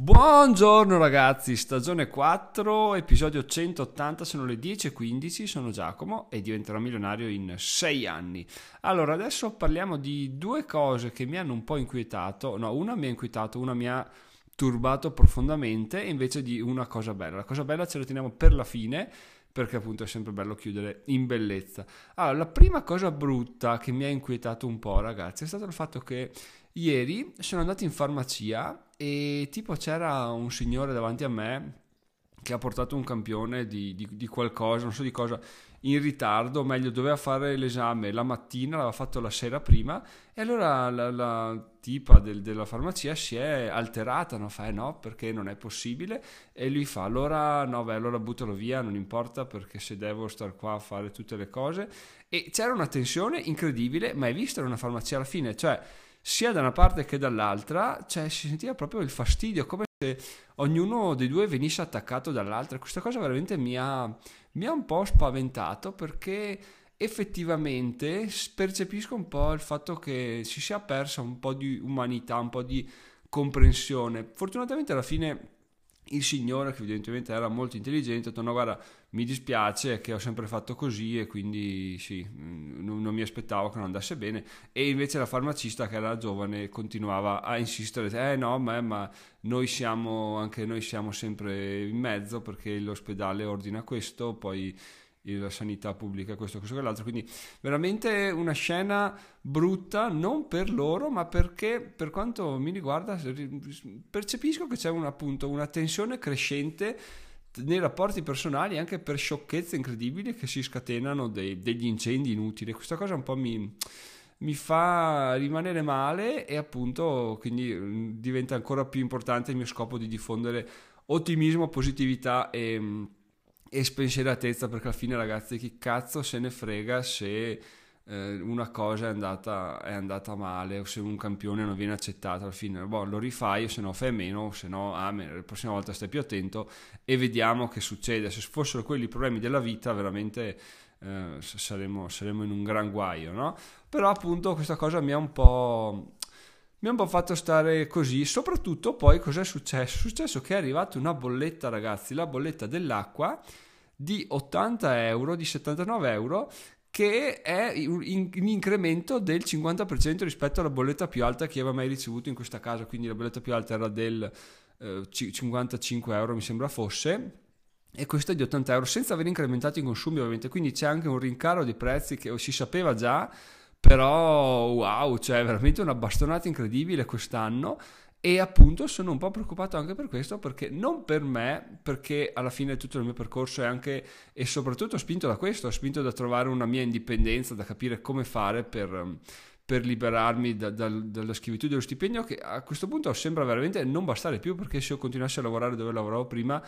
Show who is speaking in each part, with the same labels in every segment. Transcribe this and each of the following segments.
Speaker 1: Buongiorno ragazzi, stagione 4, episodio 180, sono le 10.15, sono Giacomo e diventerò milionario in 6 anni. Allora, adesso parliamo di due cose che mi hanno un po' inquietato, no, una mi ha inquietato, una mi ha turbato profondamente, invece di una cosa bella. La cosa bella ce la teniamo per la fine, perché appunto è sempre bello chiudere in bellezza. Allora, la prima cosa brutta che mi ha inquietato un po', ragazzi, è stato il fatto che ieri sono andato in farmacia e tipo c'era un signore davanti a me che ha portato un campione di, di, di, qualcosa, non so di cosa, in ritardo, meglio doveva fare l'esame la mattina, l'aveva fatto la sera prima e allora la, la tipa del, della farmacia si è alterata, no? fa eh no perché non è possibile? E lui fa allora no beh allora buttalo via, non importa perché se devo star qua a fare tutte le cose. E c'era una tensione incredibile, ma hai visto? Una farmacia alla fine, cioè sia da una parte che dall'altra, cioè si sentiva proprio il fastidio, come se ognuno dei due venisse attaccato dall'altra. Questa cosa veramente mi ha, mi ha un po' spaventato perché effettivamente percepisco un po' il fatto che si sia persa un po' di umanità, un po' di comprensione. Fortunatamente alla fine il signore, che evidentemente era molto intelligente, ha detto no guarda mi dispiace che ho sempre fatto così e quindi sì, mm, non, non, mi aspettavo che non andasse bene. E invece la farmacista che era giovane continuava a insistere, eh no ma, ma noi siamo, anche noi siamo sempre in mezzo perché l'ospedale ordina questo, poi la sanità pubblica, questo, questo quell'altro. Quindi veramente una scena brutta, non per loro, ma perché per quanto mi riguarda percepisco che c'è un, appunto una tensione crescente nei rapporti personali anche per sciocchezze incredibili che si scatenano dei, degli incendi inutili. Questa cosa un po' mi, mi fa rimanere male e appunto quindi diventa ancora più importante il mio scopo di diffondere ottimismo, positività e e spensieratezza perché alla fine ragazzi chi cazzo se ne frega se eh, una cosa è andata, è andata, male o se un campione non viene accettato alla fine boh, lo rifai o se no fai meno o se no amen, la prossima volta stai più attento e vediamo che succede se fossero quelli i problemi della vita veramente eh, saremmo, saremmo in un gran guaio no? però appunto questa cosa mi ha un po' mi ha un po' fatto stare così. Soprattutto poi cos'è successo? È successo che è arrivata una bolletta, ragazzi, la bolletta dell'acqua di 80 euro, di 79 euro, che è in, incremento del 50% rispetto alla bolletta più alta che aveva mai ricevuto in questa casa. Quindi la bolletta più alta era del eh, 55 euro, mi sembra fosse. E questa è di 80 euro senza aver incrementato i consumi ovviamente quindi c'è anche un rincaro di prezzi che si sapeva già però wow, cioè veramente una bastonata incredibile quest'anno. E appunto sono un po' preoccupato anche per questo perché non per me, perché alla fine tutto il mio percorso è anche e soprattutto spinto da questo, spinto da trovare una mia indipendenza, da capire come fare per, per liberarmi da, da, dalla schiavitù dello stipendio che a questo punto sembra veramente non bastare più perché se io continuassi a lavorare dove lavoravo prima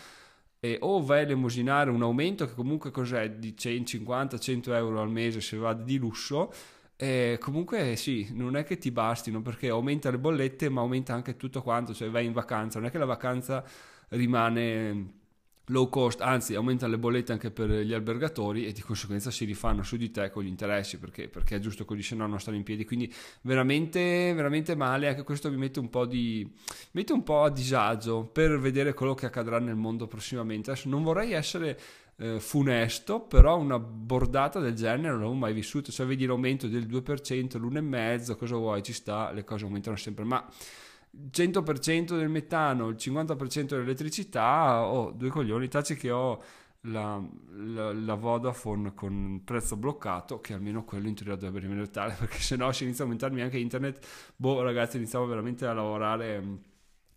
Speaker 1: e o vai a elemosinare un aumento che comunque cos'è di 150-100 euro al mese se va di lusso e comunque sì, non è che ti bastino perché aumenta le bollette ma aumenta anche tutto quanto, cioè vai in vacanza, non è che la vacanza rimane low cost, anzi aumenta le bollette anche per gli albergatori e di conseguenza si rifanno su di te con gli interessi perché, perché è giusto così, se no non stanno in piedi. Quindi veramente, veramente male, anche questo mi mette un po' di mette un po' a disagio per vedere quello che accadrà nel mondo prossimamente. Adesso non vorrei essere eh, funesto, però una bordata del genere non l'avevo mai vissuto, cioè vedi l'aumento del 2%, l'1,5%, cosa vuoi, ci sta, le cose aumentano sempre, ma 100% del metano, il 50% dell'elettricità, oh, due coglioni, taci che ho la, la, la, Vodafone con prezzo bloccato, che almeno quello in teoria dovrebbe rimanere tale, perché se no se inizia a aumentarmi anche internet, boh ragazzi iniziamo veramente a lavorare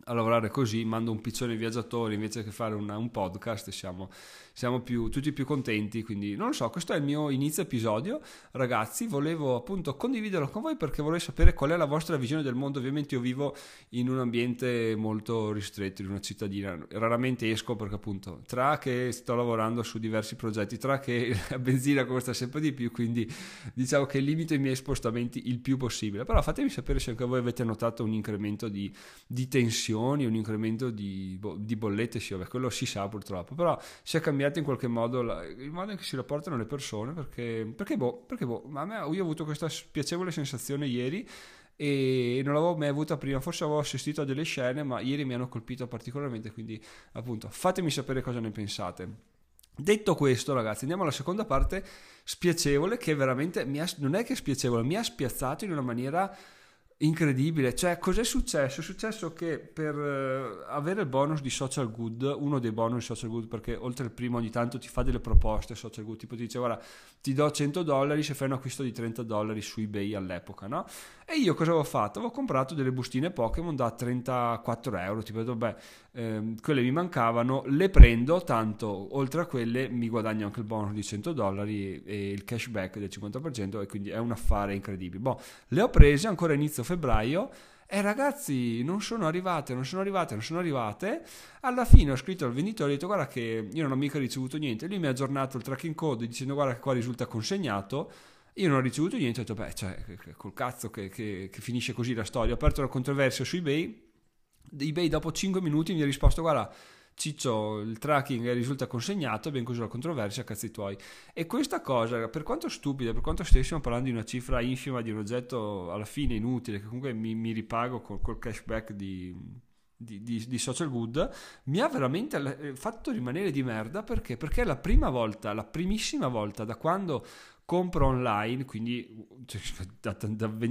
Speaker 1: a lavorare così, mando un piccione ai viaggiatori invece che fare una, un podcast, siamo, siamo più, tutti più contenti, quindi non lo so, questo è il mio inizio episodio, ragazzi, volevo appunto condividerlo con voi perché vorrei sapere qual è la vostra visione del mondo, ovviamente io vivo in un ambiente molto ristretto, in una cittadina, raramente esco perché appunto tra che sto lavorando su diversi progetti, tra che la benzina costa sempre di più, quindi diciamo che limito i miei spostamenti il più possibile, però fatemi sapere se anche voi avete notato un incremento di, di tensione pensioni, un incremento di, di bollette, sì, vabbè, quello si sa purtroppo, però si è cambiato in qualche modo la, il modo in cui si rapportano le persone, perché, perché boh, perché boh, ma a me, io ho avuto questa spiacevole sensazione ieri e non l'avevo mai avuta prima, forse avevo assistito a delle scene, ma ieri mi hanno colpito particolarmente, quindi appunto fatemi sapere cosa ne pensate. Detto questo, ragazzi, andiamo alla seconda parte spiacevole che veramente ha, non è che è spiacevole, mi ha spiazzato in una maniera incredibile. Cioè, cos'è successo? È successo che per uh, avere il bonus di Social Good, uno dei bonus di Social Good, perché oltre al primo ogni tanto ti fa delle proposte Social Good, tipo ti dice guarda ti do 100 dollari se fai un acquisto di 30 dollari su eBay all'epoca, no? E io cosa avevo fatto? Avevo comprato delle bustine Pokémon da 34 euro, tipo vabbè, ehm, quelle mi mancavano, le prendo, tanto oltre a quelle mi guadagno anche il bonus di 100 dollari e il cashback del 50% e quindi è un affare incredibile. Boh, le ho prese ancora inizio febbraio e ragazzi non sono arrivate, non sono arrivate, non sono arrivate. Alla fine ho scritto al venditore ho detto guarda che io non ho mica ricevuto niente. Lui mi ha aggiornato il tracking code dicendo guarda che qua risulta consegnato. Io non ho ricevuto niente, ho detto beh, cioè, col cazzo che, che, che finisce così la storia. Ho aperto la controversia su eBay. eBay dopo 5 minuti mi ha risposto guarda Ciccio, il tracking risulta consegnato, abbiamo chiuso la controversia, cazzi tuoi. E questa cosa, per quanto stupida, per quanto stessimo parlando di una cifra infima di un oggetto alla fine inutile, che comunque mi, mi ripago col, col cashback di, di, di, di, social good, mi ha veramente eh, fatto rimanere di merda perché? Perché è la prima volta, la primissima volta da quando compro online, quindi cioè, da, da, da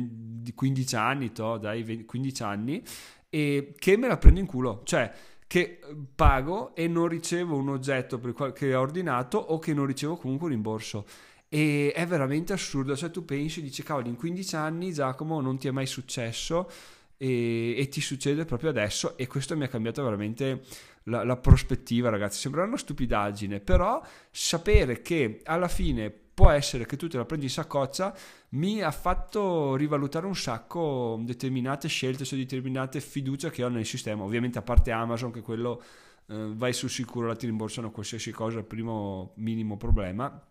Speaker 1: 15 anni, to, dai 20, 15 anni, e che me la prendo in culo. Cioè, che pago e non ricevo un oggetto qual- che ho ordinato o che non ricevo comunque un rimborso. E è veramente assurdo, cioè tu pensi, dici cavolo, in 15 anni Giacomo non ti è mai successo e, e ti succede proprio adesso. E questo mi ha cambiato veramente la, la prospettiva ragazzi, sembra una stupidaggine, però sapere che alla fine può essere che tu te la prendi in saccoccia, mi ha fatto rivalutare un sacco determinate scelte, cioè determinate fiducie che ho nel sistema. Ovviamente a parte Amazon, che quello eh, vai sul sicuro, la ti rimborsano qualsiasi cosa, primo minimo problema.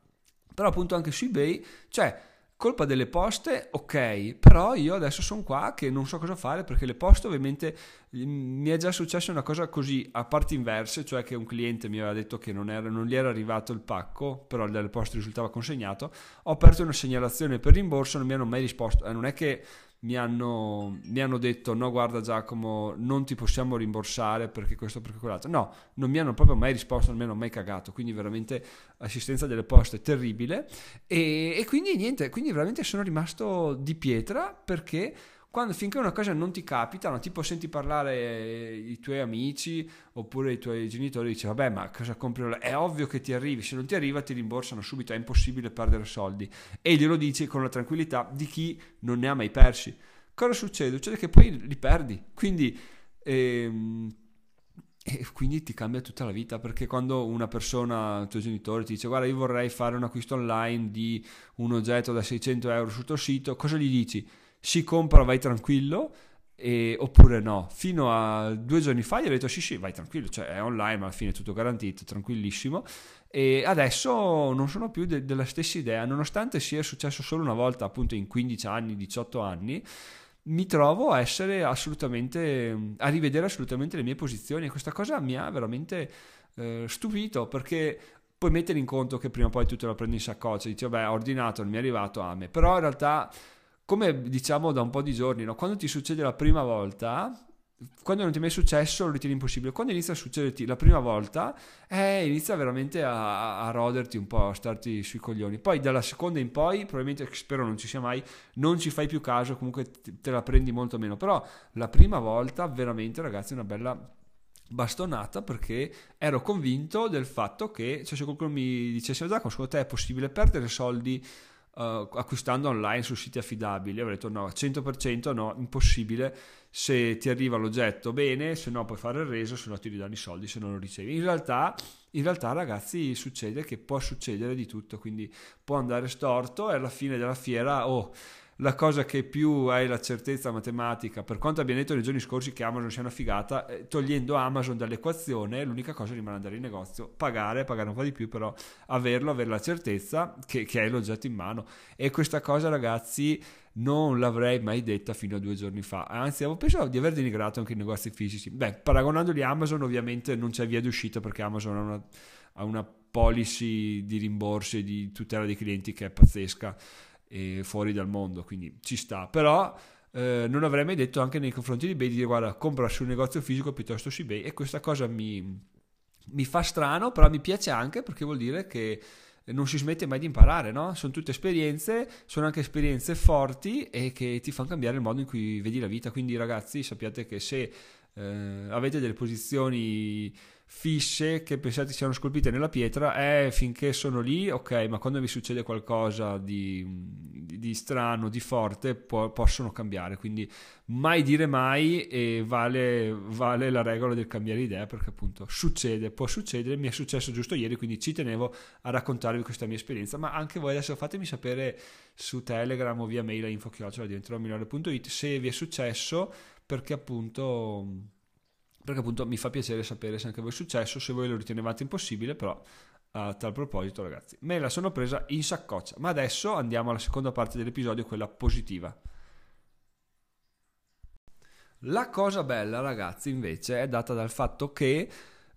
Speaker 1: Però appunto anche su eBay, cioè colpa delle poste, ok, però io adesso sono qua che non so cosa fare perché le poste ovviamente mi è già successa una cosa così a parti inverse, cioè che un cliente mi aveva detto che non, era, non gli era arrivato il pacco, però dalle poste risultava consegnato, ho aperto una segnalazione per rimborso, non mi hanno mai risposto, eh, non è che mi hanno, mi hanno, detto no guarda Giacomo non ti possiamo rimborsare perché questo perché quell'altro. No non mi hanno proprio mai risposto non mi hanno mai cagato quindi veramente assistenza delle poste terribile. E, e quindi niente quindi veramente sono rimasto di pietra perché quando finché una cosa non ti capita, no, tipo senti parlare i tuoi amici oppure i tuoi genitori, dici vabbè ma cosa compri? È ovvio che ti arrivi, se non ti arriva ti rimborsano subito, è impossibile perdere soldi e glielo dici con la tranquillità di chi non ne ha mai persi. Cosa succede? Succede che poi li perdi, quindi... Ehm, e quindi ti cambia tutta la vita perché quando una persona, il tuo genitore ti dice guarda io vorrei fare un acquisto online di un oggetto da 600 euro sul tuo sito, cosa gli dici? Si compra, vai tranquillo, e, oppure no. Fino a due giorni fa gli ho detto sì sì, vai tranquillo, cioè è online, ma alla fine è tutto garantito, tranquillissimo. E adesso non sono più de- della stessa idea, nonostante sia successo solo una volta, appunto in 15 anni, 18 anni, mi trovo a essere assolutamente, a rivedere assolutamente le mie posizioni e questa cosa mi ha veramente eh, stupito perché puoi mettere in conto che prima o poi tu te la prendi in saccoccia, dici vabbè ho ordinato, non mi è arrivato a me, però in realtà come diciamo da un po' di giorni, no? quando ti succede la prima volta, quando non ti è mai successo lo ritieni impossibile, quando inizia a succederti la prima volta, eh, inizia veramente a, a, roderti un po', a starti sui coglioni. Poi dalla seconda in poi, probabilmente spero non ci sia mai, non ci fai più caso, comunque te la prendi molto meno. Però la prima volta veramente ragazzi è una bella bastonata perché ero convinto del fatto che cioè se qualcuno mi dicesse Giacomo secondo te è possibile perdere soldi uh, acquistando online su siti affidabili. Avrei detto no, 100% no, impossibile. Se ti arriva l'oggetto bene, se no puoi fare il reso, se no ti ridanno i soldi se non lo ricevi. In realtà, in realtà ragazzi succede che può succedere di tutto, quindi può andare storto e alla fine della fiera, oh, la cosa che più hai la certezza matematica, per quanto abbiamo detto nei giorni scorsi che Amazon sia una figata, eh, togliendo Amazon dall'equazione, l'unica cosa rimane andare in negozio, pagare, pagare un po' di più, però averlo, avere la certezza che, che hai l'oggetto in mano. E questa cosa, ragazzi, non l'avrei mai detta fino a due giorni fa. Anzi, avevo pensato di aver denigrato anche i negozi fisici. Beh, paragonandoli a Amazon, ovviamente non c'è via di uscita perché Amazon ha una, ha una policy di rimborsi e di tutela dei clienti che è pazzesca e fuori dal mondo, quindi ci sta. Però eh, non avrei mai detto anche nei confronti di eBay di dire guarda compra su un negozio fisico piuttosto su eBay e questa cosa mi, mi fa strano, però mi piace anche perché vuol dire che non si smette mai di imparare, no? Sono tutte esperienze, sono anche esperienze forti e che ti fanno cambiare il modo in cui vedi la vita. Quindi, ragazzi, sappiate che se eh, avete delle posizioni fisse che pensate siano scolpite nella pietra, eh, finché sono lì, ok, ma quando vi succede qualcosa di, di, di strano, di forte, po- possono cambiare. Quindi mai dire mai e vale, vale, la regola del cambiare idea perché appunto succede, può succedere, mi è successo giusto ieri, quindi ci tenevo a raccontarvi questa mia esperienza, ma anche voi adesso fatemi sapere su Telegram o via mail a info.it se vi è successo perché appunto perché appunto mi fa piacere sapere se anche voi è successo, se voi lo ritenevate impossibile, però a tal proposito ragazzi, me la sono presa in saccoccia, ma adesso andiamo alla seconda parte dell'episodio, quella positiva. La cosa bella ragazzi invece è data dal fatto che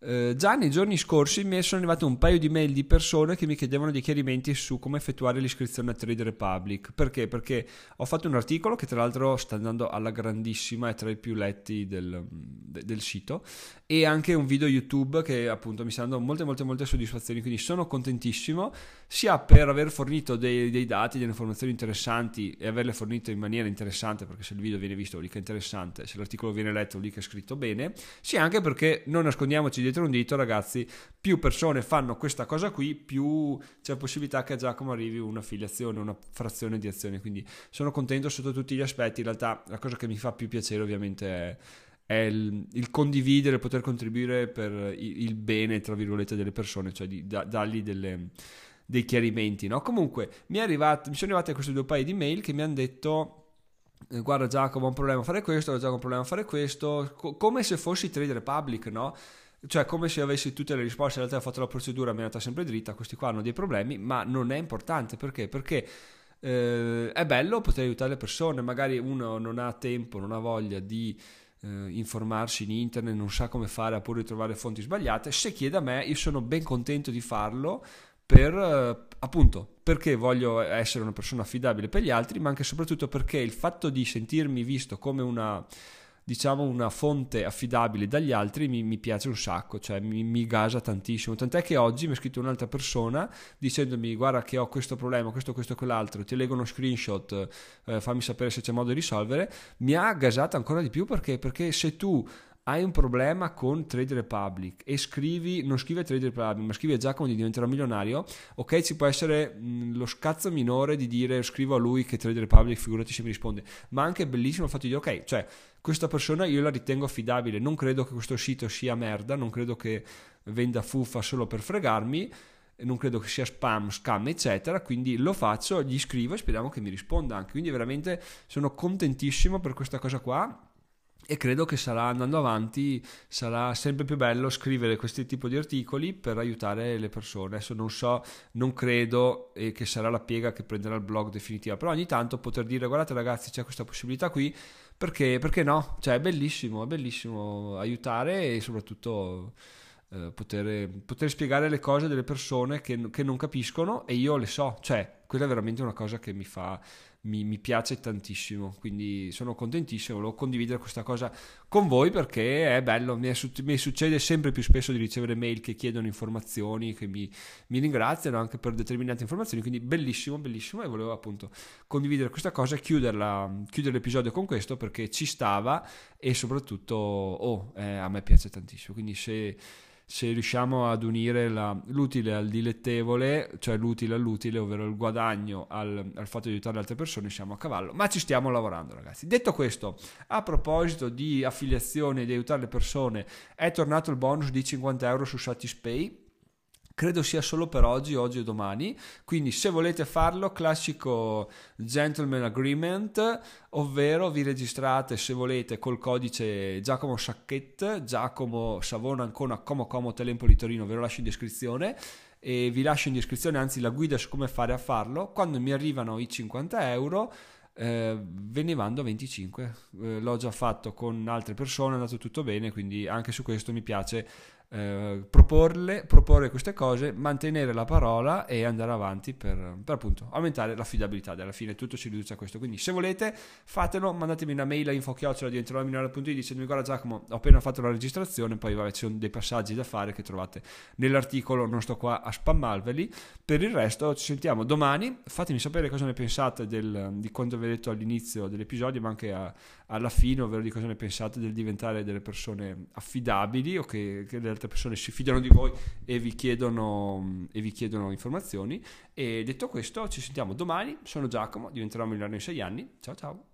Speaker 1: eh, già nei giorni scorsi mi sono arrivate un paio di mail di persone che mi chiedevano dei chiarimenti su come effettuare l'iscrizione a Trade Republic. Perché? Perché ho fatto un articolo che tra l'altro sta andando alla grandissima, è tra i più letti del, del sito, e anche un video YouTube che appunto mi sta dando molte molte molte soddisfazioni, quindi sono contentissimo sia per aver fornito dei, dei dati, delle informazioni interessanti e averle fornite in maniera interessante, perché se il video viene visto dire che è interessante, se l'articolo viene letto dire che è scritto bene, sia anche perché non nascondiamoci dietro un dito, ragazzi, più persone fanno questa cosa qui, più c'è possibilità che a Giacomo arrivi un'affiliazione, una frazione di azione. Quindi sono contento sotto tutti gli aspetti. In realtà la cosa che mi fa più piacere ovviamente è è il, il, condividere, poter contribuire per il, il, bene, tra virgolette, delle persone, cioè di da, dargli delle, dei chiarimenti. No? Comunque mi, arrivato, mi sono arrivate queste due paio di mail che mi hanno detto eh, guarda Giacomo ho un problema a fare questo, Giacomo ho un problema a fare questo, co- come se fossi Trade Republic, no? Cioè, come se avessi tutte le risposte, in realtà ho fatto la procedura, mi è andata sempre dritta, questi qua hanno dei problemi, ma non è importante, perché? Perché eh, è bello poter aiutare le persone, magari uno non ha tempo, non ha voglia di eh, informarsi in internet, non sa come fare, ha pure trovare fonti sbagliate, se chiede a me io sono ben contento di farlo per eh, appunto perché voglio essere una persona affidabile per gli altri, ma anche e soprattutto perché il fatto di sentirmi visto come una diciamo una fonte affidabile dagli altri mi, mi piace un sacco, cioè mi, mi, gasa tantissimo. Tant'è che oggi mi ha scritto un'altra persona dicendomi guarda che ho questo problema, questo, questo quell'altro, ti leggo uno screenshot, eh, fammi sapere se c'è modo di risolvere. Mi ha gasato ancora di più perché? Perché se tu hai un problema con Trade Republic e scrivi, non scrivi a Trade Republic, ma scrivi a Giacomo di diventare milionario, ok, ci può essere mh, lo scazzo minore di dire scrivo a lui che Trade Republic, figurati se mi risponde, ma anche bellissimo il fatto di dire ok, cioè questa persona io la ritengo affidabile, non credo che questo sito sia merda, non credo che venda fuffa solo per fregarmi, non credo che sia spam, scam, eccetera. Quindi lo faccio, gli scrivo e speriamo che mi risponda anche. Quindi veramente sono contentissimo per questa cosa qua e credo che sarà andando avanti sarà sempre più bello scrivere questi tipi di articoli per aiutare le persone. Adesso non so non credo eh, che sarà la piega che prenderà il blog definitiva però ogni tanto poter dire guardate ragazzi c'è questa possibilità qui perché, perché no? Cioè è bellissimo è bellissimo aiutare e soprattutto eh, poter, poter, spiegare le cose delle persone che, che non capiscono e io le so. Cioè quella è veramente una cosa che mi fa mi, mi, piace tantissimo, quindi sono contentissimo, volevo condividere questa cosa con voi perché è bello, mi, è, mi succede sempre più spesso di ricevere mail che chiedono informazioni, che mi, mi, ringraziano anche per determinate informazioni, quindi bellissimo, bellissimo e volevo appunto condividere questa cosa e chiudere l'episodio con questo perché ci stava e soprattutto oh, eh, a me piace tantissimo, quindi se se riusciamo ad unire la, l'utile al dilettevole, cioè l'utile all'utile, ovvero il guadagno al, al, fatto di aiutare altre persone, siamo a cavallo, ma ci stiamo lavorando ragazzi. Detto questo, a proposito di affiliazione e di aiutare le persone, è tornato il bonus di 50 euro su Satispay Credo sia solo per oggi, oggi e domani, quindi se volete farlo, classico gentleman agreement, ovvero vi registrate se volete col codice Giacomo Sacchette, Giacomo Savona Ancona Como Como Telempoli Torino, ve lo lascio in descrizione e vi lascio in descrizione anzi la guida su come fare a farlo. Quando mi arrivano i 50 euro eh, ve ne vando 25. Eh, l'ho già fatto con altre persone, è andato tutto bene, quindi anche su questo mi piace eh, proporle, proporre queste cose, mantenere la parola e andare avanti per, per appunto aumentare l'affidabilità. Alla fine tutto si riduce a questo. Quindi se volete fatelo, mandatemi una mail a infochiocciola diventerò milionario.it dicendo guarda Giacomo ho appena fatto la registrazione, poi vabbè ci sono dei passaggi da fare che trovate nell'articolo, non sto qua a spammarveli. Per il resto ci sentiamo domani, fatemi sapere cosa ne pensate del, di quanto vi ho detto all'inizio dell'episodio ma anche a, alla fine, ovvero di cosa ne pensate del diventare delle persone affidabili o che, che le altre persone si fidano di voi e vi, chiedono, e vi chiedono informazioni. E detto questo, ci sentiamo domani. Sono Giacomo, diventerò milionario in sei anni. Ciao ciao.